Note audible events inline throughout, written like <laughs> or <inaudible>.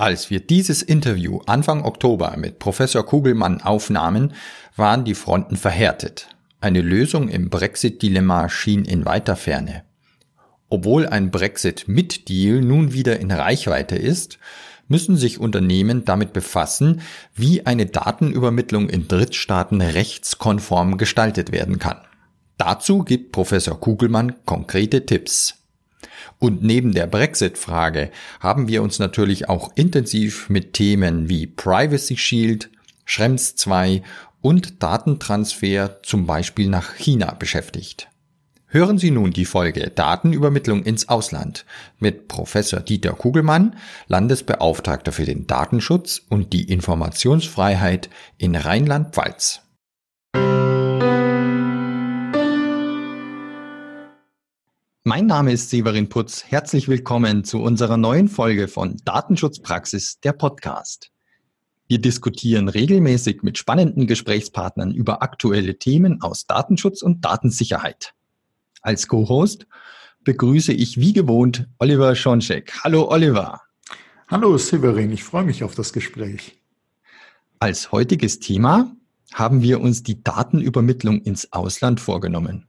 Als wir dieses Interview Anfang Oktober mit Professor Kugelmann aufnahmen, waren die Fronten verhärtet. Eine Lösung im Brexit-Dilemma schien in weiter Ferne. Obwohl ein Brexit mit Deal nun wieder in Reichweite ist, müssen sich Unternehmen damit befassen, wie eine Datenübermittlung in Drittstaaten rechtskonform gestaltet werden kann. Dazu gibt Professor Kugelmann konkrete Tipps. Und neben der Brexit-Frage haben wir uns natürlich auch intensiv mit Themen wie Privacy Shield, Schrems 2 und Datentransfer zum Beispiel nach China beschäftigt. Hören Sie nun die Folge Datenübermittlung ins Ausland mit Professor Dieter Kugelmann, Landesbeauftragter für den Datenschutz und die Informationsfreiheit in Rheinland-Pfalz. Mein Name ist Severin Putz. Herzlich willkommen zu unserer neuen Folge von Datenschutzpraxis, der Podcast. Wir diskutieren regelmäßig mit spannenden Gesprächspartnern über aktuelle Themen aus Datenschutz und Datensicherheit. Als Co-Host begrüße ich wie gewohnt Oliver Schoncheck. Hallo Oliver. Hallo Severin, ich freue mich auf das Gespräch. Als heutiges Thema haben wir uns die Datenübermittlung ins Ausland vorgenommen.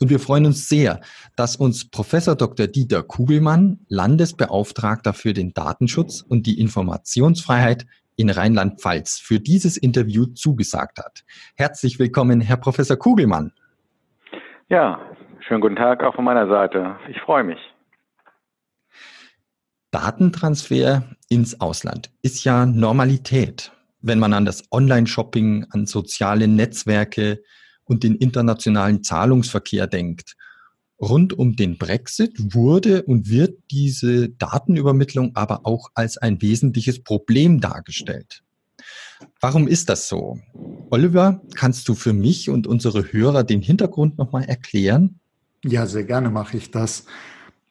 Und wir freuen uns sehr, dass uns Professor Dr. Dieter Kugelmann, Landesbeauftragter für den Datenschutz und die Informationsfreiheit in Rheinland-Pfalz, für dieses Interview zugesagt hat. Herzlich willkommen, Herr Professor Kugelmann. Ja, schönen guten Tag auch von meiner Seite. Ich freue mich. Datentransfer ins Ausland ist ja Normalität, wenn man an das Online-Shopping, an soziale Netzwerke, und den internationalen Zahlungsverkehr denkt. Rund um den Brexit wurde und wird diese Datenübermittlung aber auch als ein wesentliches Problem dargestellt. Warum ist das so? Oliver, kannst du für mich und unsere Hörer den Hintergrund nochmal erklären? Ja, sehr gerne mache ich das.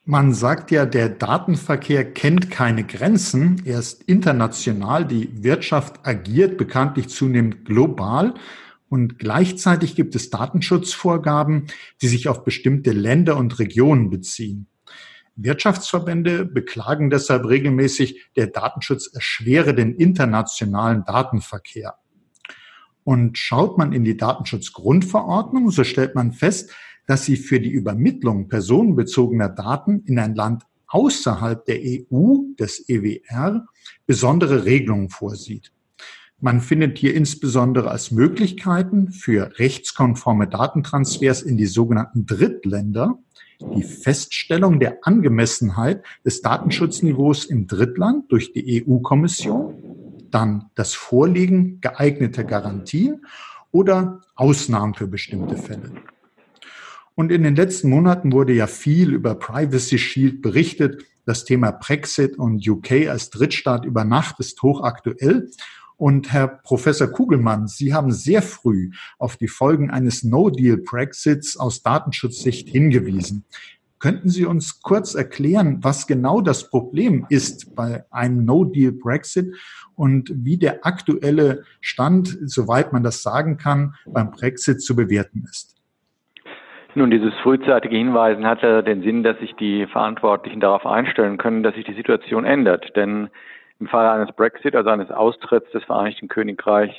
Man sagt ja, der Datenverkehr kennt keine Grenzen. Er ist international. Die Wirtschaft agiert bekanntlich zunehmend global. Und gleichzeitig gibt es Datenschutzvorgaben, die sich auf bestimmte Länder und Regionen beziehen. Wirtschaftsverbände beklagen deshalb regelmäßig, der Datenschutz erschwere den internationalen Datenverkehr. Und schaut man in die Datenschutzgrundverordnung, so stellt man fest, dass sie für die Übermittlung personenbezogener Daten in ein Land außerhalb der EU, des EWR, besondere Regelungen vorsieht. Man findet hier insbesondere als Möglichkeiten für rechtskonforme Datentransfers in die sogenannten Drittländer die Feststellung der Angemessenheit des Datenschutzniveaus im Drittland durch die EU-Kommission, dann das Vorliegen geeigneter Garantien oder Ausnahmen für bestimmte Fälle. Und in den letzten Monaten wurde ja viel über Privacy Shield berichtet. Das Thema Brexit und UK als Drittstaat über Nacht ist hochaktuell. Und Herr Professor Kugelmann, Sie haben sehr früh auf die Folgen eines No-Deal-Brexits aus Datenschutzsicht hingewiesen. Könnten Sie uns kurz erklären, was genau das Problem ist bei einem No-Deal-Brexit und wie der aktuelle Stand, soweit man das sagen kann, beim Brexit zu bewerten ist? Nun, dieses frühzeitige Hinweisen hatte den Sinn, dass sich die Verantwortlichen darauf einstellen können, dass sich die Situation ändert. Denn im Fall eines Brexit, also eines Austritts des Vereinigten Königreichs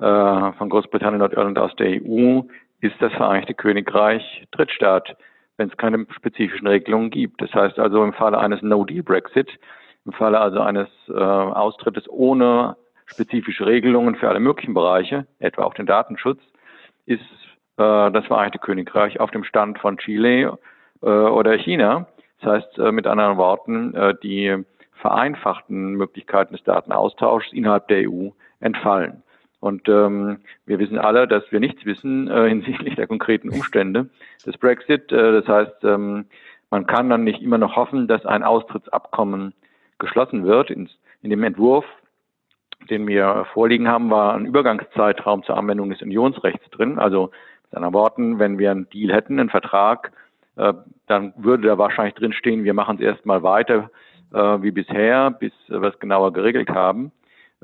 äh, von Großbritannien und Nordirland aus der EU, ist das Vereinigte Königreich Drittstaat, wenn es keine spezifischen Regelungen gibt. Das heißt also im Falle eines No-Deal-Brexit, im Falle also eines äh, Austrittes ohne spezifische Regelungen für alle möglichen Bereiche, etwa auch den Datenschutz, ist äh, das Vereinigte Königreich auf dem Stand von Chile äh, oder China. Das heißt äh, mit anderen Worten, äh, die vereinfachten Möglichkeiten des Datenaustauschs innerhalb der EU entfallen. Und ähm, wir wissen alle, dass wir nichts wissen äh, hinsichtlich der konkreten Umstände des Brexit. Äh, das heißt, ähm, man kann dann nicht immer noch hoffen, dass ein Austrittsabkommen geschlossen wird. In, in dem Entwurf, den wir vorliegen haben, war ein Übergangszeitraum zur Anwendung des Unionsrechts drin. Also mit anderen Worten, wenn wir einen Deal hätten, einen Vertrag, äh, dann würde da wahrscheinlich drinstehen, wir machen es erstmal weiter wie bisher, bis wir es genauer geregelt haben.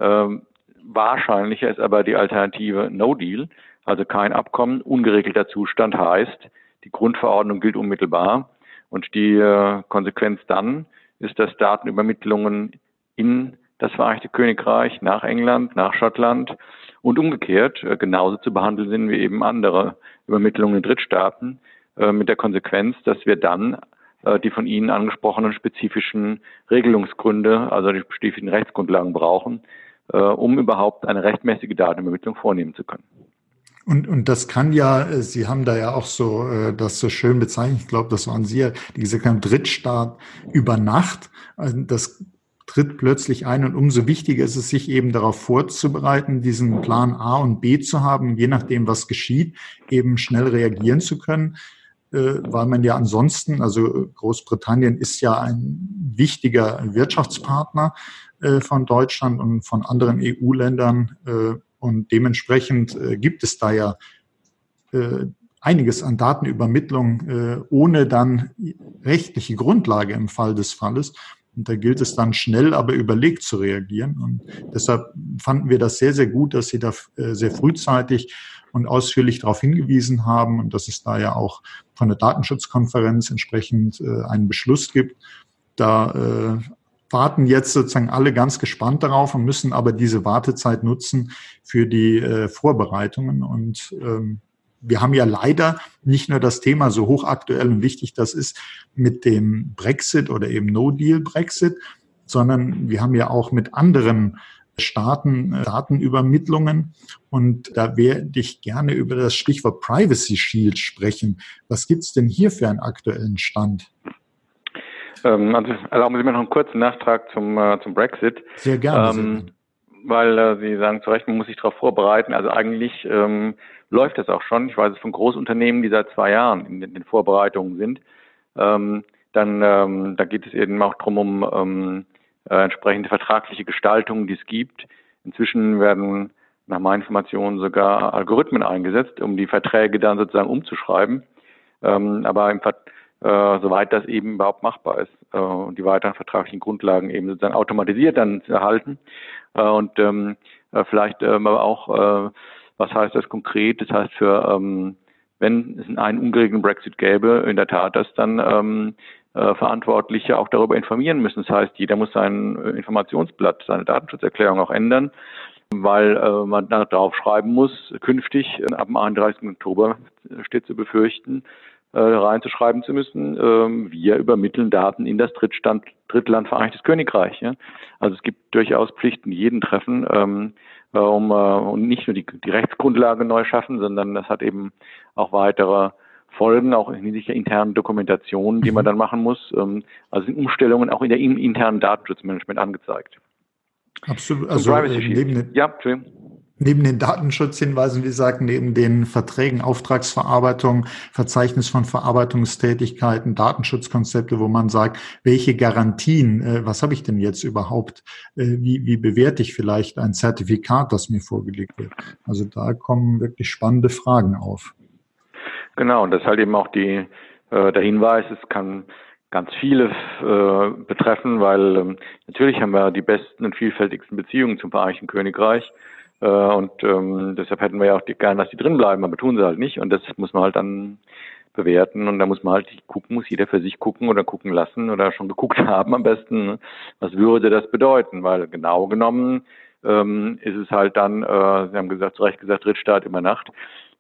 Ähm, wahrscheinlicher ist aber die Alternative No Deal, also kein Abkommen. Ungeregelter Zustand heißt, die Grundverordnung gilt unmittelbar und die äh, Konsequenz dann ist, dass Datenübermittlungen in das Vereinigte Königreich, nach England, nach Schottland und umgekehrt äh, genauso zu behandeln sind wie eben andere Übermittlungen in Drittstaaten, äh, mit der Konsequenz, dass wir dann äh, die von Ihnen angesprochenen spezifischen Regelungsgründe, also die spezifischen Rechtsgrundlagen brauchen, äh, um überhaupt eine rechtmäßige Datenübermittlung vornehmen zu können. Und, und das kann ja, äh, Sie haben da ja auch so äh, das so schön bezeichnet, ich glaube, das waren Sie, die gesagt haben, Drittstaat über Nacht. Also das tritt plötzlich ein und umso wichtiger ist es, sich eben darauf vorzubereiten, diesen Plan A und B zu haben, je nachdem, was geschieht, eben schnell reagieren zu können, äh, weil man ja ansonsten, also Großbritannien ist ja ein wichtiger Wirtschaftspartner äh, von Deutschland und von anderen EU-Ländern äh, und dementsprechend gibt es da ja einiges an Datenübermittlung ohne dann rechtliche Grundlage im Fall des Falles. Und da gilt es dann schnell, aber überlegt zu reagieren. Und deshalb fanden wir das sehr, sehr gut, dass Sie da äh, sehr frühzeitig und ausführlich darauf hingewiesen haben und dass es da ja auch von der Datenschutzkonferenz entsprechend äh, einen Beschluss gibt. Da äh, warten jetzt sozusagen alle ganz gespannt darauf und müssen aber diese Wartezeit nutzen für die Vorbereitungen. Und ähm, wir haben ja leider nicht nur das Thema so hochaktuell und wichtig das ist mit dem Brexit oder eben No-Deal-Brexit, sondern wir haben ja auch mit anderen Staaten äh, Datenübermittlungen. Und da werde ich gerne über das Stichwort Privacy Shield sprechen. Was gibt es denn hier für einen aktuellen Stand? Ähm, also erlauben Sie mir noch einen kurzen Nachtrag zum, äh, zum Brexit. Sehr gerne. Ähm, weil äh, Sie sagen zu Recht, man muss sich darauf vorbereiten. Also eigentlich ähm, läuft das auch schon. Ich weiß es von Großunternehmen, die seit zwei Jahren in den, Vorbereitungen sind. Ähm, dann ähm, da geht es eben auch darum, um ähm, äh, entsprechende vertragliche Gestaltungen, die es gibt. Inzwischen werden nach meinen Informationen sogar Algorithmen eingesetzt, um die Verträge dann sozusagen umzuschreiben. Ähm, aber im, äh, soweit das eben überhaupt machbar ist äh, und die weiteren vertraglichen Grundlagen eben sozusagen automatisiert dann zu erhalten. Äh, und ähm, äh, vielleicht ähm, aber auch äh, was heißt das konkret? Das heißt für, ähm, wenn es einen ungeregelten Brexit gäbe, in der Tat, dass dann ähm, äh, Verantwortliche auch darüber informieren müssen. Das heißt, jeder muss sein äh, Informationsblatt, seine Datenschutzerklärung auch ändern, weil äh, man darauf schreiben muss, künftig ab dem 31. Oktober steht zu befürchten, äh, reinzuschreiben zu müssen, äh, wir übermitteln Daten in das Drittstand, Drittland Vereinigtes Königreich. Ja? Also es gibt durchaus Pflichten, jeden treffen. Ähm, äh, um äh, und nicht nur die, die Rechtsgrundlage neu schaffen, sondern das hat eben auch weitere Folgen, auch hinsichtlich der internen Dokumentation, die man mhm. dann machen muss. Ähm, also sind Umstellungen auch in der internen Datenschutzmanagement angezeigt. Absolut. Also äh, neben ja. Neben den Datenschutzhinweisen, wie gesagt, neben den Verträgen, Auftragsverarbeitung, Verzeichnis von Verarbeitungstätigkeiten, Datenschutzkonzepte, wo man sagt, welche Garantien, äh, was habe ich denn jetzt überhaupt, äh, wie, wie bewerte ich vielleicht ein Zertifikat, das mir vorgelegt wird. Also da kommen wirklich spannende Fragen auf. Genau, und das ist halt eben auch die, äh, der Hinweis, es kann ganz viele äh, betreffen, weil ähm, natürlich haben wir die besten und vielfältigsten Beziehungen zum Vereinigten Königreich. Äh, und ähm, deshalb hätten wir ja auch die, gern, dass die drin bleiben, aber tun sie halt nicht. Und das muss man halt dann bewerten und da muss man halt gucken, muss jeder für sich gucken oder gucken lassen oder schon geguckt <laughs> haben am besten, ne? was würde das bedeuten? Weil genau genommen ähm, ist es halt dann, äh, Sie haben gesagt, zu Recht gesagt, Drittstaat über Nacht.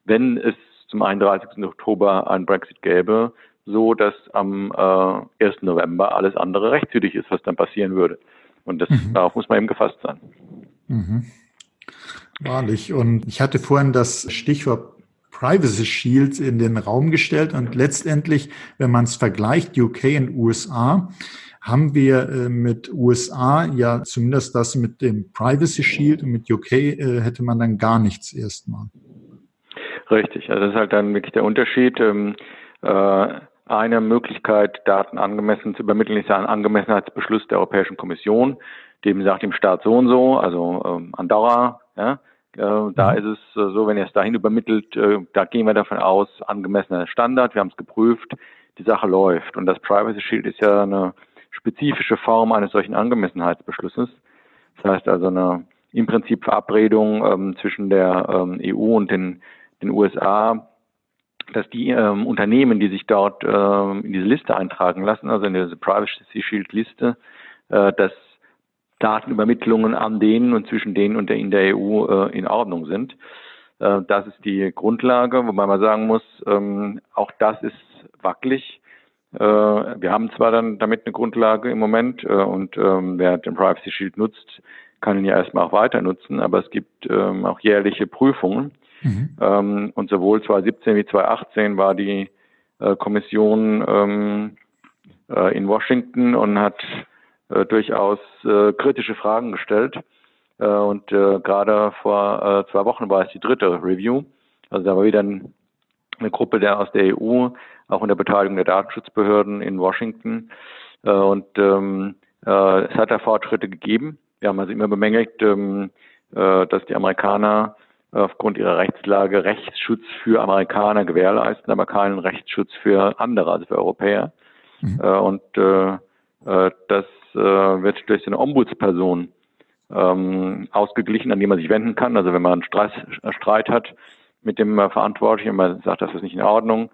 Wenn es zum 31. Oktober ein Brexit gäbe, so dass am äh, 1. November alles andere rechtswidrig ist, was dann passieren würde. Und das, mhm. darauf muss man eben gefasst sein. Mhm. Wahrlich. Und ich hatte vorhin das Stichwort Privacy Shield in den Raum gestellt und letztendlich, wenn man es vergleicht, UK und USA, haben wir äh, mit USA ja zumindest das mit dem Privacy Shield und mit UK äh, hätte man dann gar nichts erstmal. Richtig, also das ist halt dann wirklich der Unterschied. Ähm, äh, eine Möglichkeit, Daten angemessen zu übermitteln, ist ein Angemessenheitsbeschluss der Europäischen Kommission, dem sagt dem Staat so und so, also ähm, Andorra, ja, äh, da mhm. ist es äh, so, wenn er es dahin übermittelt, äh, da gehen wir davon aus, angemessener Standard, wir haben es geprüft, die Sache läuft. Und das Privacy Shield ist ja eine spezifische Form eines solchen Angemessenheitsbeschlusses. Das heißt also eine im Prinzip Verabredung ähm, zwischen der ähm, EU und den, den USA, dass die ähm, Unternehmen, die sich dort ähm, in diese Liste eintragen lassen, also in diese Privacy Shield Liste, äh, dass Datenübermittlungen an denen und zwischen denen und der in der EU äh, in Ordnung sind. Äh, das ist die Grundlage, wobei man sagen muss, ähm, auch das ist wackelig. Äh, wir haben zwar dann damit eine Grundlage im Moment äh, und ähm, wer den Privacy Shield nutzt, kann ihn ja erstmal auch weiter nutzen, aber es gibt ähm, auch jährliche Prüfungen. Mhm. Ähm, und sowohl 2017 wie 2018 war die äh, Kommission ähm, äh, in Washington und hat äh, durchaus äh, kritische Fragen gestellt. Äh, und äh, gerade vor äh, zwei Wochen war es die dritte Review. Also da war wieder ein, eine Gruppe der aus der EU, auch unter Beteiligung der Datenschutzbehörden in Washington. Äh, und ähm, äh, es hat da Fortschritte gegeben. Wir haben also immer bemängelt, ähm, äh, dass die Amerikaner aufgrund ihrer Rechtslage Rechtsschutz für Amerikaner gewährleisten, aber keinen Rechtsschutz für andere, also für Europäer. Mhm. Äh, und äh, äh das äh, wird durch eine Ombudsperson ähm, ausgeglichen, an die man sich wenden kann. Also wenn man einen Streit, Streit hat mit dem äh, Verantwortlichen und man sagt, das ist nicht in Ordnung,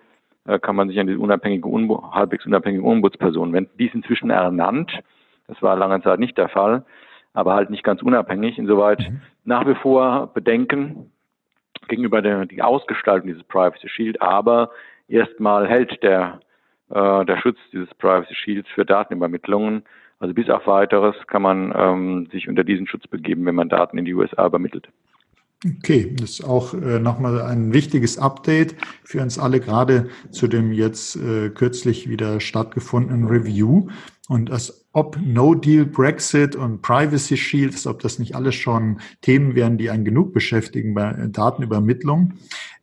äh, kann man sich an diese unabhängige, halbwegs unabhängige Ombudsperson wenden. Die ist inzwischen ernannt. Das war lange Zeit nicht der Fall, aber halt nicht ganz unabhängig. Insoweit mhm. nach wie vor Bedenken gegenüber der die Ausgestaltung dieses Privacy Shield, aber erstmal hält der, äh, der Schutz dieses Privacy Shields für Datenübermittlungen also bis auf weiteres kann man ähm, sich unter diesen Schutz begeben, wenn man Daten in die USA übermittelt. Okay, das ist auch äh, nochmal ein wichtiges Update für uns alle, gerade zu dem jetzt äh, kürzlich wieder stattgefundenen Review. Und als ob No Deal Brexit und Privacy Shield, als ob das nicht alles schon Themen wären, die einen genug beschäftigen bei Datenübermittlung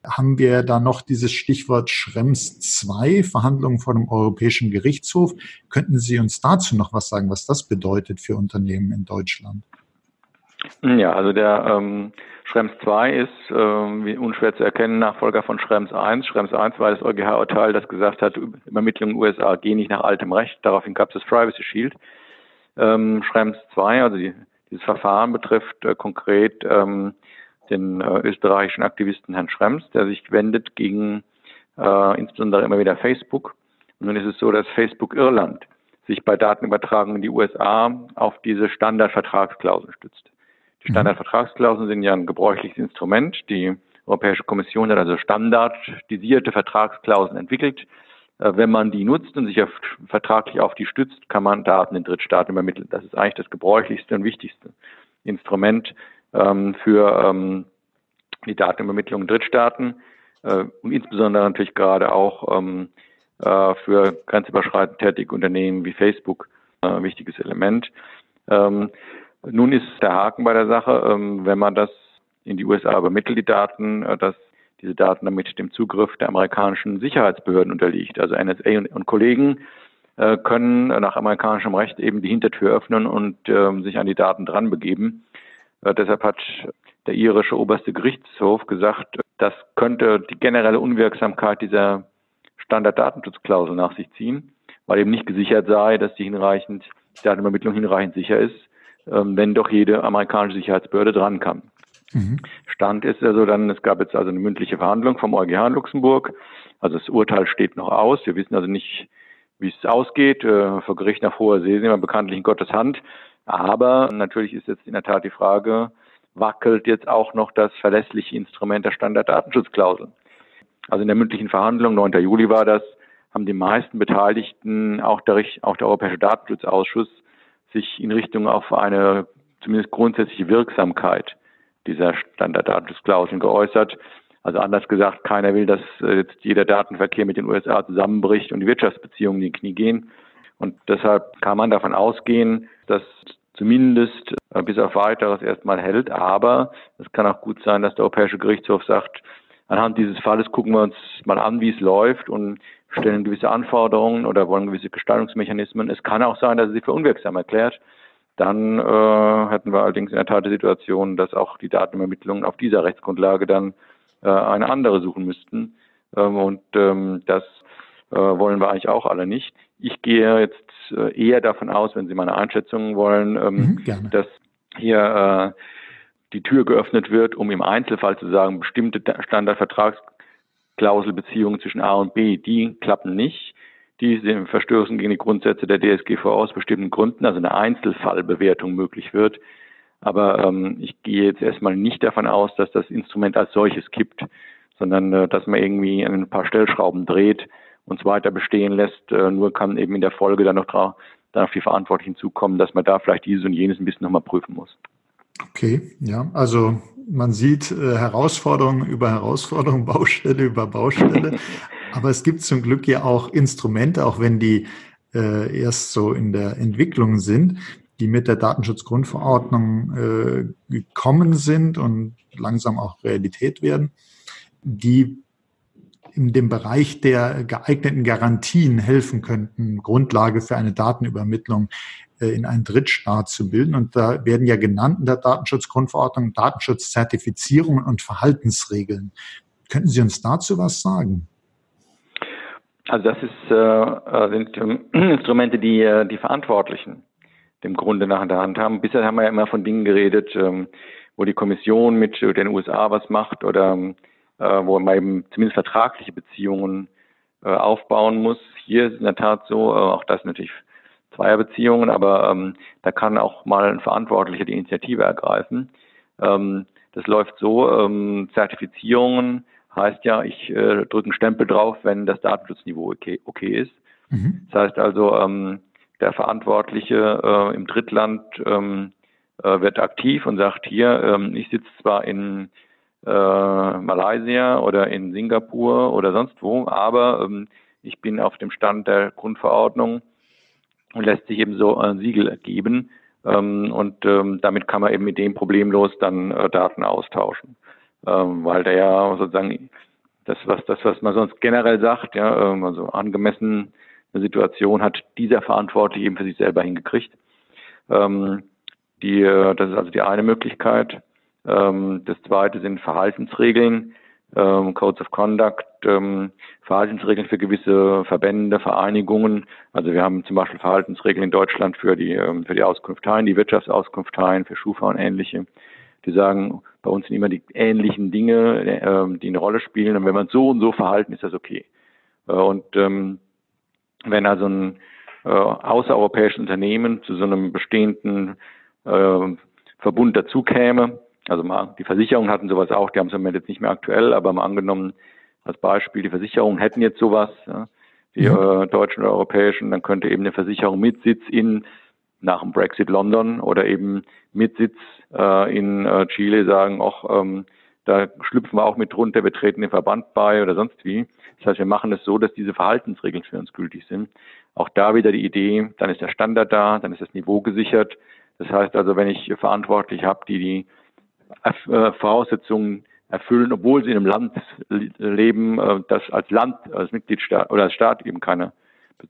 haben wir da noch dieses Stichwort Schrems 2, Verhandlungen vor dem Europäischen Gerichtshof. Könnten Sie uns dazu noch was sagen, was das bedeutet für Unternehmen in Deutschland? Ja, also der ähm, Schrems 2 ist, ähm, wie unschwer zu erkennen, Nachfolger von Schrems 1. Schrems 1 war das EuGH-Urteil, das gesagt hat, Übermittlungen USA gehen nicht nach altem Recht. Daraufhin gab es das Privacy Shield. Ähm, Schrems 2, also die, dieses Verfahren betrifft äh, konkret ähm, den äh, österreichischen Aktivisten Herrn Schrems, der sich wendet gegen äh, insbesondere immer wieder Facebook. Und nun ist es so, dass Facebook Irland sich bei Datenübertragung in die USA auf diese Standardvertragsklauseln stützt. Die mhm. Standardvertragsklauseln sind ja ein gebräuchliches Instrument. Die Europäische Kommission hat also standardisierte Vertragsklauseln entwickelt. Äh, wenn man die nutzt und sich auf, vertraglich auf die stützt, kann man Daten in Drittstaaten übermitteln. Das ist eigentlich das gebräuchlichste und wichtigste Instrument ähm, für ähm, die Datenübermittlung in Drittstaaten äh, und insbesondere natürlich gerade auch ähm, äh, für grenzüberschreitend tätige Unternehmen wie Facebook äh, ein wichtiges Element. Ähm, nun ist der Haken bei der Sache, ähm, wenn man das in die USA übermittelt, die Daten, äh, dass diese Daten damit dem Zugriff der amerikanischen Sicherheitsbehörden unterliegt. Also NSA und, und Kollegen äh, können nach amerikanischem Recht eben die Hintertür öffnen und ähm, sich an die Daten dran begeben. Äh, deshalb hat der irische oberste Gerichtshof gesagt, das könnte die generelle Unwirksamkeit dieser Standarddatenschutzklausel nach sich ziehen, weil eben nicht gesichert sei, dass die hinreichend die Datenübermittlung hinreichend sicher ist, ähm, wenn doch jede amerikanische Sicherheitsbehörde dran kann. Mhm. Stand ist also dann, es gab jetzt also eine mündliche Verhandlung vom EuGH in Luxemburg. Also das Urteil steht noch aus. Wir wissen also nicht, wie es ausgeht. Äh, vor Gericht nach hoher See sind wir bekanntlich in Gottes Hand. Aber natürlich ist jetzt in der Tat die Frage, wackelt jetzt auch noch das verlässliche Instrument der Standarddatenschutzklauseln? Also in der mündlichen Verhandlung, 9. Juli war das, haben die meisten Beteiligten, auch der, auch der Europäische Datenschutzausschuss, sich in Richtung auf eine zumindest grundsätzliche Wirksamkeit dieser Standarddatenschutzklauseln geäußert. Also anders gesagt, keiner will, dass äh, jetzt jeder Datenverkehr mit den USA zusammenbricht und die Wirtschaftsbeziehungen in die Knie gehen. Und deshalb kann man davon ausgehen, dass zumindest äh, bis auf weiteres erstmal hält. Aber es kann auch gut sein, dass der Europäische Gerichtshof sagt, anhand dieses Falles gucken wir uns mal an, wie es läuft und stellen gewisse Anforderungen oder wollen gewisse Gestaltungsmechanismen. Es kann auch sein, dass er sie für unwirksam erklärt. Dann äh, hätten wir allerdings in der Tat die Situation, dass auch die Datenübermittlungen auf dieser Rechtsgrundlage dann äh, eine andere suchen müssten. Ähm, und ähm, das äh, wollen wir eigentlich auch alle nicht. Ich gehe jetzt äh, eher davon aus, wenn Sie meine Einschätzung wollen, ähm, mhm, dass hier äh, die Tür geöffnet wird, um im Einzelfall zu sagen, bestimmte Standardvertragsklauselbeziehungen zwischen A und B, die klappen nicht. die verstößen gegen die Grundsätze der DSGVO aus bestimmten Gründen, also eine Einzelfallbewertung möglich wird. Aber ähm, ich gehe jetzt erstmal nicht davon aus, dass das Instrument als solches kippt, sondern äh, dass man irgendwie ein paar Stellschrauben dreht und es weiter bestehen lässt. Äh, nur kann eben in der Folge dann noch drauf, dann auf die Verantwortlichen zukommen, dass man da vielleicht dieses und jenes ein bisschen nochmal prüfen muss. Okay, ja, also man sieht äh, Herausforderungen über Herausforderungen, <laughs> Baustelle über Baustelle. <laughs> Aber es gibt zum Glück ja auch Instrumente, auch wenn die äh, erst so in der Entwicklung sind, die mit der Datenschutzgrundverordnung äh, gekommen sind und langsam auch Realität werden, die in dem Bereich der geeigneten Garantien helfen könnten, Grundlage für eine Datenübermittlung äh, in einen Drittstaat zu bilden. Und da werden ja genannt in der Datenschutzgrundverordnung Datenschutzzertifizierungen und Verhaltensregeln. Könnten Sie uns dazu was sagen? Also das ist, äh, sind <clears throat> Instrumente, die äh, die Verantwortlichen dem Grunde nach in der Hand haben. Bisher haben wir ja immer von Dingen geredet, ähm, wo die Kommission mit den USA was macht oder äh, wo man eben zumindest vertragliche Beziehungen äh, aufbauen muss. Hier ist es in der Tat so, äh, auch das natürlich Zweierbeziehungen, aber ähm, da kann auch mal ein Verantwortlicher die Initiative ergreifen. Ähm, das läuft so, ähm, Zertifizierungen heißt ja, ich äh, drücke einen Stempel drauf, wenn das Datenschutzniveau okay, okay ist. Mhm. Das heißt also, ähm, der Verantwortliche äh, im Drittland ähm, äh, wird aktiv und sagt hier, ähm, ich sitze zwar in äh, Malaysia oder in Singapur oder sonst wo, aber ähm, ich bin auf dem Stand der Grundverordnung und lässt sich eben so ein Siegel geben. Ähm, und ähm, damit kann man eben mit dem problemlos dann äh, Daten austauschen. Ähm, weil der ja sozusagen das, was das, was man sonst generell sagt, ja, ähm, also angemessen eine Situation hat dieser Verantwortliche eben für sich selber hingekriegt. Ähm, die, äh, das ist also die eine Möglichkeit. Ähm, das zweite sind Verhaltensregeln, ähm, Codes of Conduct, ähm, Verhaltensregeln für gewisse Verbände, Vereinigungen. Also wir haben zum Beispiel Verhaltensregeln in Deutschland für die, für die Auskunfteien, die Wirtschaftsauskunfteien, für Schufa und ähnliche. Die sagen, bei uns sind immer die ähnlichen Dinge, die eine Rolle spielen. Und wenn man so und so verhalten, ist das okay. Äh, und wenn also ein äh, außereuropäisches Unternehmen zu so einem bestehenden äh, Verbund dazu käme, also mal, die Versicherungen hatten sowas auch, die haben es im Moment jetzt nicht mehr aktuell, aber mal angenommen, als Beispiel, die Versicherungen hätten jetzt sowas, ja, die mhm. äh, deutschen oder europäischen, dann könnte eben eine Versicherung mit Sitz in nach dem Brexit London oder eben mit Sitz äh, in äh, Chile sagen, auch ähm, da schlüpfen wir auch mit drunter, wir treten den Verband bei oder sonst wie. Das heißt, wir machen es so, dass diese Verhaltensregeln für uns gültig sind. Auch da wieder die Idee, dann ist der Standard da, dann ist das Niveau gesichert. Das heißt also, wenn ich verantwortlich habe, die die Voraussetzungen erfüllen, obwohl sie in einem Land leben, äh, das als Land, als Mitgliedstaat oder als Staat eben keine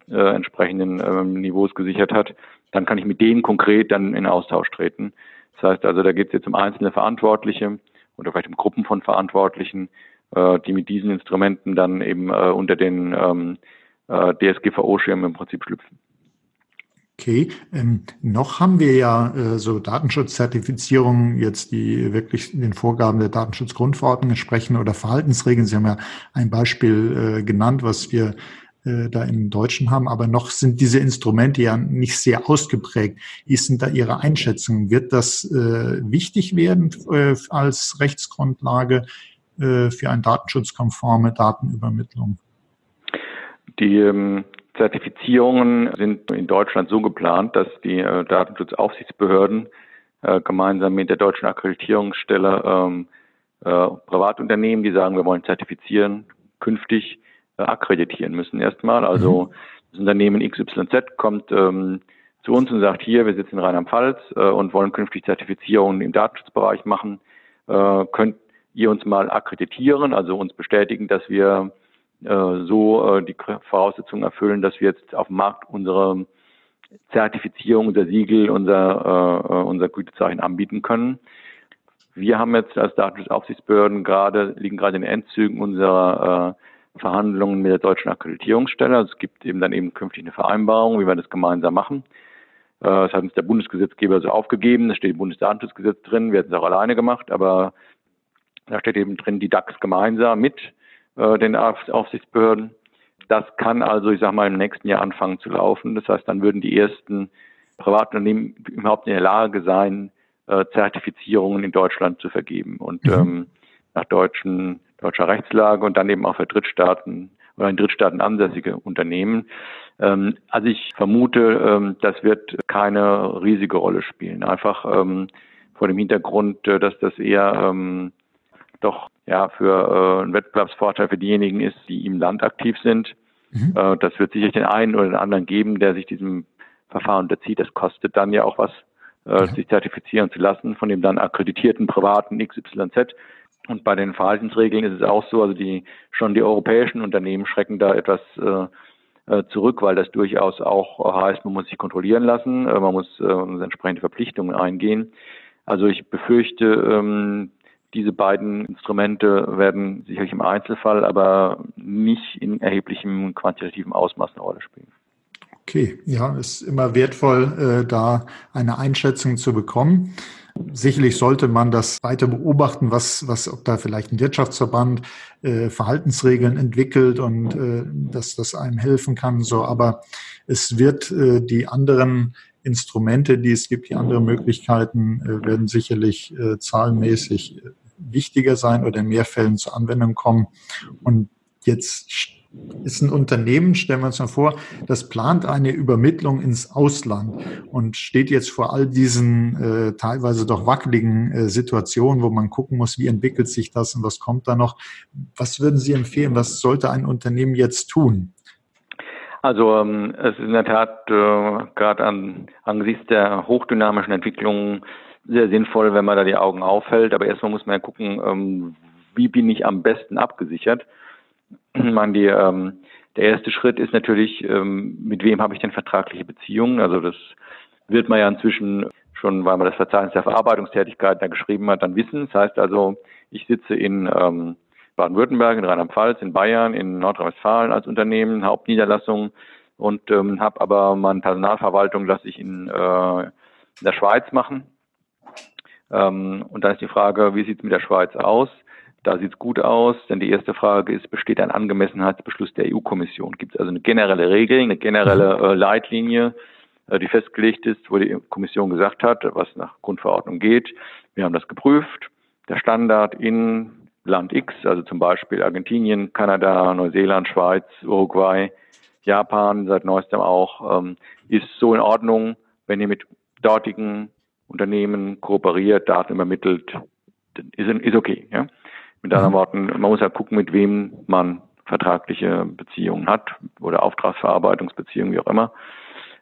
äh, entsprechenden äh, Niveaus gesichert hat, dann kann ich mit denen konkret dann in Austausch treten. Das heißt also, da geht es jetzt um einzelne Verantwortliche oder vielleicht um Gruppen von Verantwortlichen, äh, die mit diesen Instrumenten dann eben äh, unter den ähm, äh, DSGVO-Schirm im Prinzip schlüpfen. Okay, ähm, noch haben wir ja äh, so Datenschutzzertifizierungen jetzt, die wirklich den Vorgaben der Datenschutzgrundverordnung entsprechen oder Verhaltensregeln. Sie haben ja ein Beispiel äh, genannt, was wir äh, da im Deutschen haben, aber noch sind diese Instrumente ja nicht sehr ausgeprägt. Wie sind da Ihre Einschätzungen? Wird das äh, wichtig werden äh, als Rechtsgrundlage äh, für eine datenschutzkonforme Datenübermittlung? Die ähm, Zertifizierungen sind in Deutschland so geplant, dass die äh, Datenschutzaufsichtsbehörden äh, gemeinsam mit der deutschen Akkreditierungsstelle ähm, äh, Privatunternehmen, die sagen, wir wollen zertifizieren, künftig äh, akkreditieren müssen erstmal. Also mhm. das Unternehmen XYZ kommt ähm, zu uns und sagt, hier, wir sitzen in Rheinland-Pfalz äh, und wollen künftig Zertifizierungen im Datenschutzbereich machen. Äh, könnt ihr uns mal akkreditieren, also uns bestätigen, dass wir so äh, die Voraussetzungen erfüllen, dass wir jetzt auf dem Markt unsere Zertifizierung, unser Siegel, unser, äh, unser Gütezeichen anbieten können. Wir haben jetzt als Datenschutzaufsichtsbehörden gerade, liegen gerade in den Endzügen unserer äh, Verhandlungen mit der deutschen Akkreditierungsstelle. Also es gibt eben dann eben künftig eine Vereinbarung, wie wir das gemeinsam machen. Äh, das hat uns der Bundesgesetzgeber so aufgegeben. Da steht im Bundesdatenschutzgesetz drin. Wir hätten es auch alleine gemacht, aber da steht eben drin, die DAX gemeinsam mit äh, den Aufsichtsbehörden. das kann also, ich sage mal, im nächsten Jahr anfangen zu laufen. Das heißt, dann würden die ersten Privatunternehmen überhaupt in der Lage sein, äh, Zertifizierungen in Deutschland zu vergeben und mhm. ähm, nach deutschen, deutscher Rechtslage und dann eben auch für Drittstaaten oder in Drittstaaten ansässige Unternehmen. Ähm, also ich vermute, ähm, das wird keine riesige Rolle spielen. Einfach ähm, vor dem Hintergrund, äh, dass das eher ähm, doch ja für äh, einen Wettbewerbsvorteil für diejenigen ist, die im Land aktiv sind. Mhm. Äh, das wird sicherlich den einen oder den anderen geben, der sich diesem Verfahren unterzieht. Das kostet dann ja auch was, äh, ja. sich zertifizieren zu lassen von dem dann akkreditierten privaten XYZ. Und bei den Verhaltensregeln ist es auch so, also die schon die europäischen Unternehmen schrecken da etwas äh, äh zurück, weil das durchaus auch heißt, man muss sich kontrollieren lassen, äh, man muss äh, entsprechende Verpflichtungen eingehen. Also ich befürchte, ähm, diese beiden Instrumente werden sicherlich im Einzelfall, aber nicht in erheblichem quantitativen Ausmaß eine Rolle spielen. Okay, ja, ist immer wertvoll, äh, da eine Einschätzung zu bekommen. Sicherlich sollte man das weiter beobachten, was, was, ob da vielleicht ein Wirtschaftsverband äh, Verhaltensregeln entwickelt und äh, dass das einem helfen kann. So, aber es wird äh, die anderen Instrumente, die es gibt, die anderen Möglichkeiten, äh, werden sicherlich äh, zahlenmäßig äh, wichtiger sein oder in mehr Fällen zur Anwendung kommen. Und jetzt ist ein Unternehmen, stellen wir uns mal vor, das plant eine Übermittlung ins Ausland und steht jetzt vor all diesen äh, teilweise doch wackeligen äh, Situationen, wo man gucken muss, wie entwickelt sich das und was kommt da noch. Was würden Sie empfehlen? Was sollte ein Unternehmen jetzt tun? Also ähm, es ist in der Tat äh, gerade an, angesichts der hochdynamischen Entwicklungen sehr sinnvoll, wenn man da die Augen aufhält. Aber erstmal muss man ja gucken, ähm, wie bin ich am besten abgesichert. <clears throat> Man, die, ähm, der erste Schritt ist natürlich, ähm, mit wem habe ich denn vertragliche Beziehungen? Also das wird man ja inzwischen schon, weil man das Verzeichnis der Verarbeitungstätigkeit da geschrieben hat, dann wissen. Das heißt also, ich sitze in ähm, Baden-Württemberg, in Rheinland-Pfalz, in Bayern, in Nordrhein-Westfalen als Unternehmen, Hauptniederlassung und ähm, habe aber meine Personalverwaltung lasse ich in, äh, in der Schweiz machen. Ähm, und dann ist die Frage, wie sieht es mit der Schweiz aus? Da sieht es gut aus, denn die erste Frage ist, besteht ein Angemessenheitsbeschluss der EU-Kommission? Gibt es also eine generelle Regel, eine generelle mhm. äh, Leitlinie, äh, die festgelegt ist, wo die Kommission gesagt hat, was nach Grundverordnung geht? Wir haben das geprüft. Der Standard in Land X, also zum Beispiel Argentinien, Kanada, Neuseeland, Schweiz, Uruguay, Japan, seit neuestem auch, ähm, ist so in Ordnung, wenn ihr mit dortigen Unternehmen kooperiert, Daten übermittelt, ist, ist okay. Ja? Mit anderen mhm. Worten, man muss ja gucken, mit wem man vertragliche Beziehungen hat oder Auftragsverarbeitungsbeziehungen, wie auch immer.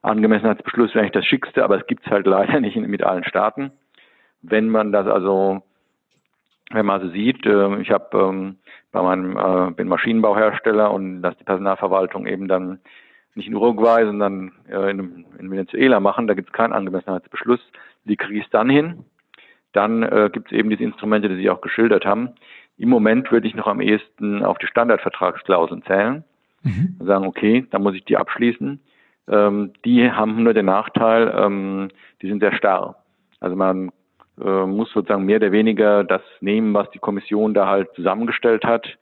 Angemessenheitsbeschluss wäre eigentlich das Schickste, aber es gibt es halt leider nicht mit allen Staaten. Wenn man das also, wenn man also sieht, äh, ich habe ähm, bei meinem äh, bin Maschinenbauhersteller und dass die Personalverwaltung eben dann nicht in Uruguay, sondern äh, in Venezuela machen, da gibt es keinen Angemessenheitsbeschluss. Wie kriege ich es dann hin? Dann äh, gibt es eben diese Instrumente, die Sie auch geschildert haben. Im Moment würde ich noch am ehesten auf die Standardvertragsklauseln zählen. Mhm. Und sagen, okay, dann muss ich die abschließen. Ähm, die haben nur den Nachteil, ähm, die sind sehr starr. Also man äh, muss sozusagen mehr oder weniger das nehmen, was die Kommission da halt zusammengestellt hat.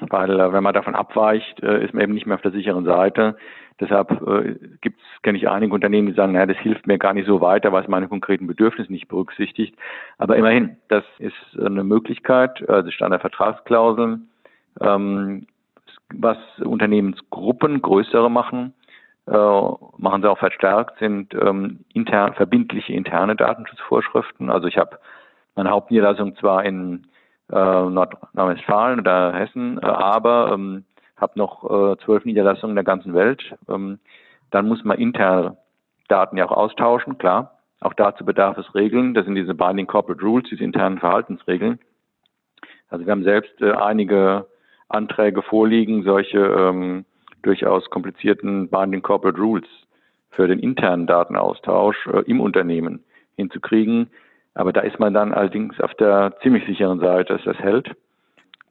Weil äh, wenn man davon abweicht, äh, ist man eben nicht mehr auf der sicheren Seite. Deshalb äh, gibt's, kenne ich einige Unternehmen, die sagen, naja, das hilft mir gar nicht so weiter, weil es meine konkreten Bedürfnisse nicht berücksichtigt. Aber immerhin, das ist eine Möglichkeit, also Standardvertragsklauseln, ähm, was Unternehmensgruppen, größere machen, äh, machen sie auch verstärkt, sind ähm, intern, verbindliche interne Datenschutzvorschriften. Also ich habe meine Hauptniederlassung zwar in äh, Nordrhein-Westfalen oder Hessen, äh, aber ähm, habe noch äh, zwölf Niederlassungen in der ganzen Welt. Ähm, dann muss man interne Daten ja auch austauschen, klar. Auch dazu bedarf es Regeln. Das sind diese Binding Corporate Rules, diese internen Verhaltensregeln. Also wir haben selbst äh, einige Anträge vorliegen, solche ähm, durchaus komplizierten Binding Corporate Rules für den internen Datenaustausch äh, im Unternehmen hinzukriegen. Aber da ist man dann allerdings auf der ziemlich sicheren Seite, dass das hält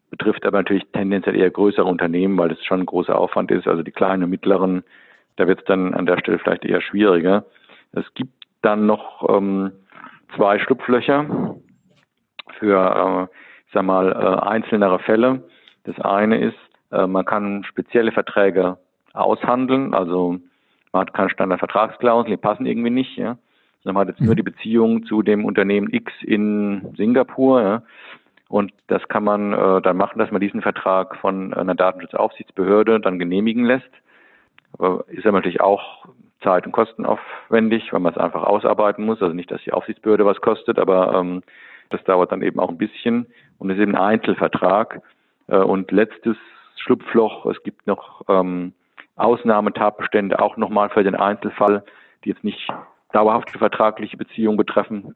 betrifft aber natürlich tendenziell eher größere Unternehmen, weil es schon ein großer Aufwand ist. Also die kleinen und mittleren, da wird es dann an der Stelle vielleicht eher schwieriger. Es gibt dann noch ähm, zwei Schlupflöcher für, äh, ich sag mal, äh, einzelnere Fälle. Das eine ist, Äh, man kann spezielle Verträge aushandeln, also man hat keine Standardvertragsklauseln, die passen irgendwie nicht. Ja. Man hat jetzt nur mhm. die Beziehung zu dem Unternehmen X in Singapur. Ja. Und das kann man äh, dann machen, dass man diesen Vertrag von einer Datenschutzaufsichtsbehörde dann genehmigen lässt. Aber ist ja natürlich auch zeit- und kostenaufwendig, weil man es einfach ausarbeiten muss. Also nicht, dass die Aufsichtsbehörde was kostet, aber ähm, das dauert dann eben auch ein bisschen und ist eben ein Einzelvertrag. Äh, und letztes Schlupfloch, es gibt noch ähm, Ausnahmetatbestände auch nochmal für den Einzelfall, die jetzt nicht dauerhafte vertragliche Beziehungen betreffen,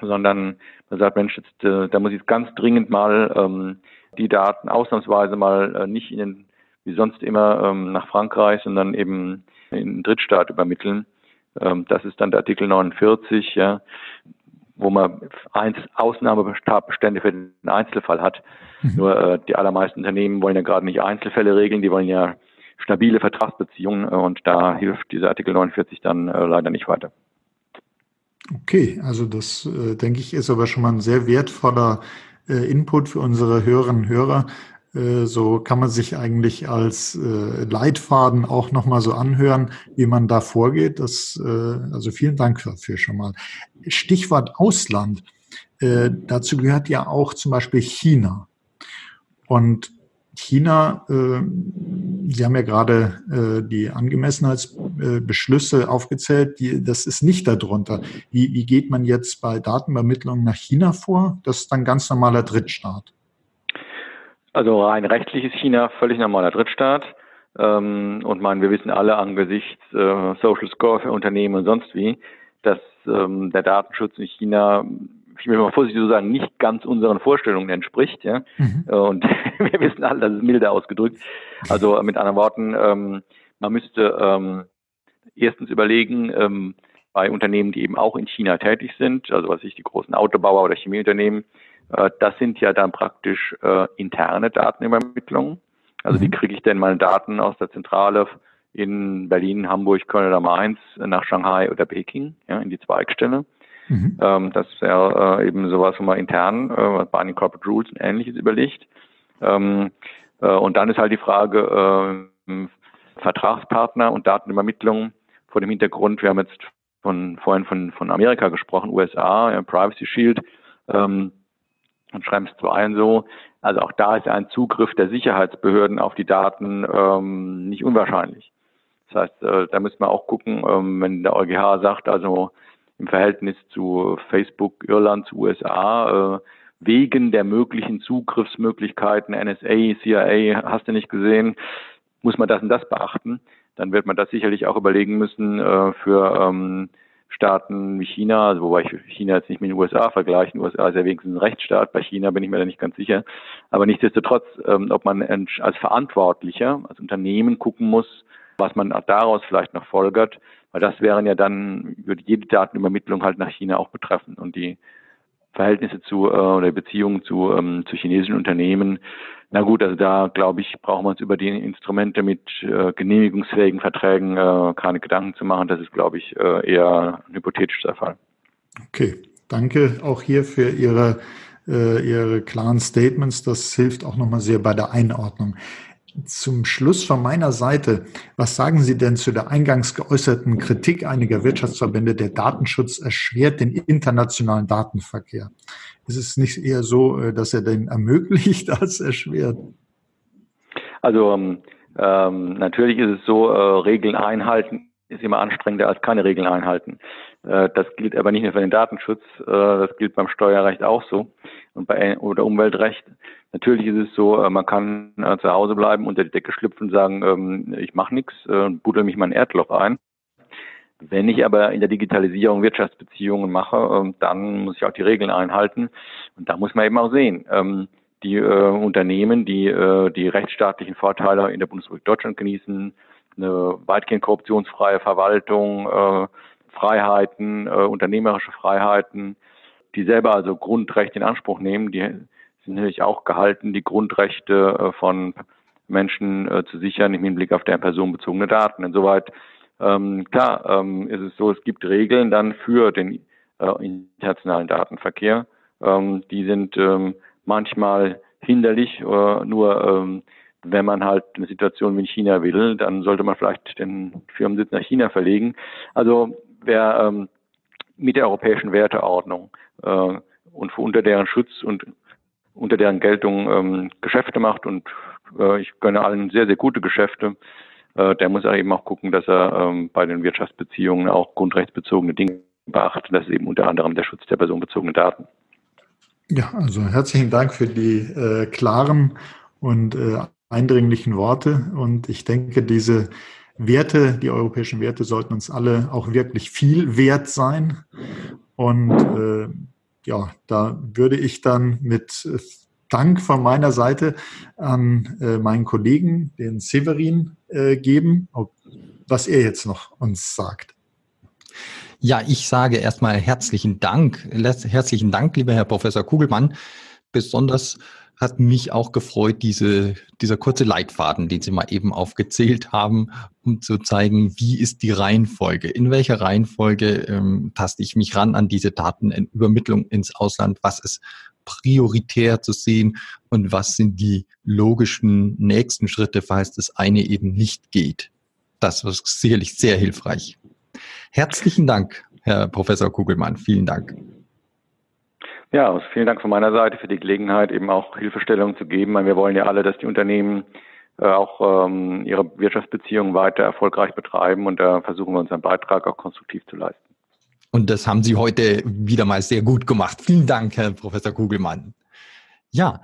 sondern man sagt, Mensch, jetzt, äh, da muss ich jetzt ganz dringend mal ähm, die Daten ausnahmsweise mal äh, nicht in den, wie sonst immer ähm, nach Frankreich, sondern eben in den Drittstaat übermitteln. Ähm, das ist dann der Artikel 49, ja, wo man eins Ausnahmetatbestände für den Einzelfall hat. Mhm. Nur äh, die allermeisten Unternehmen wollen ja gerade nicht Einzelfälle regeln, die wollen ja stabile Vertragsbeziehungen äh, und da hilft dieser Artikel 49 dann äh, leider nicht weiter. Okay, also das äh, denke ich ist aber schon mal ein sehr wertvoller äh, Input für unsere Hörerinnen und Hörer. Äh, so kann man sich eigentlich als äh, Leitfaden auch nochmal so anhören, wie man da vorgeht. Das, äh, also vielen Dank dafür schon mal. Stichwort Ausland. Äh, dazu gehört ja auch zum Beispiel China. Und China, äh, Sie haben ja gerade äh, die Angemessenheitsbeschlüsse äh, aufgezählt, die, das ist nicht darunter. Wie, wie geht man jetzt bei Datenübermittlung nach China vor? Das ist dann ganz normaler Drittstaat. Also rein rechtlich ist China völlig normaler Drittstaat. Ähm, und man, wir wissen alle angesichts Social Score für Unternehmen und sonst wie, dass ähm, der Datenschutz in China ich will mal vorsichtig so sagen, nicht ganz unseren Vorstellungen entspricht. Ja? Mhm. Und <laughs> wir wissen alle, das ist milde ausgedrückt. Also mit anderen Worten, ähm, man müsste ähm, erstens überlegen, ähm, bei Unternehmen, die eben auch in China tätig sind, also was ich die großen Autobauer oder Chemieunternehmen, äh, das sind ja dann praktisch äh, interne Datenübermittlungen. Also mhm. wie kriege ich denn meine Daten aus der Zentrale in Berlin, Hamburg, Köln oder Mainz nach Shanghai oder Peking, ja, in die Zweigstelle? Mhm. Ähm, das wäre äh, eben sowas, wo man intern äh, den Corporate Rules und ähnliches überlegt. Ähm, äh, und dann ist halt die Frage äh, Vertragspartner und Datenübermittlung vor dem Hintergrund, wir haben jetzt von, vorhin von, von Amerika gesprochen, USA, ja, Privacy Shield, ähm, und es zu ein so. Also auch da ist ein Zugriff der Sicherheitsbehörden auf die Daten ähm, nicht unwahrscheinlich. Das heißt, äh, da müssen wir auch gucken, ähm, wenn der EuGH sagt, also im Verhältnis zu Facebook, Irland, zu USA, äh, wegen der möglichen Zugriffsmöglichkeiten NSA, CIA, hast du nicht gesehen, muss man das und das beachten. Dann wird man das sicherlich auch überlegen müssen äh, für ähm, Staaten wie China, also wobei ich China jetzt nicht mit den USA vergleiche. Den USA ist ja wenigstens ein Rechtsstaat, bei China bin ich mir da nicht ganz sicher. Aber nichtsdestotrotz, ähm, ob man als Verantwortlicher, als Unternehmen gucken muss, was man daraus vielleicht noch folgert, weil das wären ja dann, würde jede Datenübermittlung halt nach China auch betreffen und die Verhältnisse zu äh, oder Beziehungen zu, ähm, zu chinesischen Unternehmen. Na gut, also da glaube ich, brauchen wir uns über die Instrumente mit äh, genehmigungsfähigen Verträgen äh, keine Gedanken zu machen. Das ist, glaube ich, äh, eher ein hypothetischer Fall. Okay, danke auch hier für Ihre, äh, Ihre klaren Statements. Das hilft auch nochmal sehr bei der Einordnung. Zum Schluss von meiner Seite, was sagen Sie denn zu der eingangs geäußerten Kritik einiger Wirtschaftsverbände, der Datenschutz erschwert den internationalen Datenverkehr? Ist es nicht eher so, äh, dass er den ermöglicht als erschwert? Also ähm, ähm, natürlich ist es so, äh, Regeln einhalten ist immer anstrengender als keine Regeln einhalten. Äh, das gilt aber nicht nur für den Datenschutz, äh, das gilt beim Steuerrecht auch so und bei oder Umweltrecht. Natürlich ist es so, äh, man kann äh, zu Hause bleiben, unter die Decke schlüpfen und sagen, ähm, ich mache nichts und buddel mich mein Erdloch ein. Wenn ich aber in der Digitalisierung Wirtschaftsbeziehungen mache, ähm, dann muss ich auch die Regeln einhalten. Und da muss man eben auch sehen, ähm, die äh, Unternehmen, die äh, die rechtsstaatlichen Vorteile in der Bundesrepublik Deutschland genießen, eine weitgehend korruptionsfreie Verwaltung, äh, Freiheiten, äh, unternehmerische Freiheiten, die selber also Grundrechte in Anspruch nehmen, die sind natürlich auch gehalten, die Grundrechte äh, von Menschen äh, zu sichern im Hinblick auf deren personenbezogene Daten. Insoweit, ähm, klar, ähm, ist es so, es gibt Regeln dann für den äh, internationalen Datenverkehr. Ähm, die sind ähm, manchmal hinderlich, äh, nur ähm, wenn man halt eine Situation wie in China will, dann sollte man vielleicht den Firmensitz nach China verlegen. Also wer ähm, mit der europäischen Werteordnung äh, und unter deren Schutz und unter deren Geltung ähm, Geschäfte macht und äh, ich gönne allen sehr, sehr gute Geschäfte, äh, der muss eben auch gucken, dass er ähm, bei den Wirtschaftsbeziehungen auch grundrechtsbezogene Dinge beachtet. Das ist eben unter anderem der Schutz der personenbezogenen Daten. Ja, also herzlichen Dank für die äh, klaren und äh, eindringlichen Worte. Und ich denke, diese Werte, die europäischen Werte, sollten uns alle auch wirklich viel wert sein. Und äh, ja, da würde ich dann mit äh, Dank von meiner Seite an äh, meinen Kollegen, den Severin, äh, geben, ob, was er jetzt noch uns sagt. Ja, ich sage erstmal herzlichen Dank. Herzlichen Dank, lieber Herr Professor Kugelmann. Besonders hat mich auch gefreut, diese, dieser kurze Leitfaden, den Sie mal eben aufgezählt haben, um zu zeigen, wie ist die Reihenfolge, in welcher Reihenfolge ähm, taste ich mich ran an diese Datenübermittlung ins Ausland, was ist prioritär zu sehen und was sind die logischen nächsten Schritte, falls das eine eben nicht geht. Das war sicherlich sehr hilfreich. Herzlichen Dank, Herr Professor Kugelmann. Vielen Dank. Ja, also vielen Dank von meiner Seite für die Gelegenheit, eben auch Hilfestellung zu geben. Wir wollen ja alle, dass die Unternehmen äh, auch ähm, ihre Wirtschaftsbeziehungen weiter erfolgreich betreiben und da versuchen wir unseren Beitrag auch konstruktiv zu leisten. Und das haben Sie heute wieder mal sehr gut gemacht. Vielen Dank, Herr Professor Kugelmann. Ja,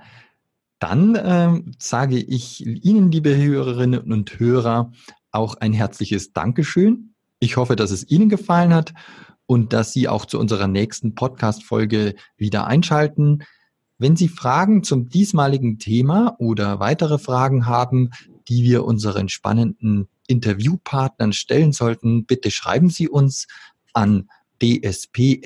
dann äh, sage ich Ihnen, liebe Hörerinnen und Hörer, auch ein herzliches Dankeschön. Ich hoffe, dass es Ihnen gefallen hat und dass Sie auch zu unserer nächsten Podcast-Folge wieder einschalten. Wenn Sie Fragen zum diesmaligen Thema oder weitere Fragen haben, die wir unseren spannenden Interviewpartnern stellen sollten, bitte schreiben Sie uns an dsp.wk.de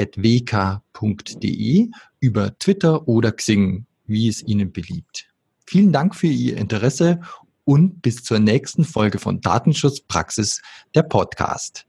über Twitter oder Xing, wie es Ihnen beliebt. Vielen Dank für Ihr Interesse und bis zur nächsten Folge von Datenschutzpraxis, der Podcast.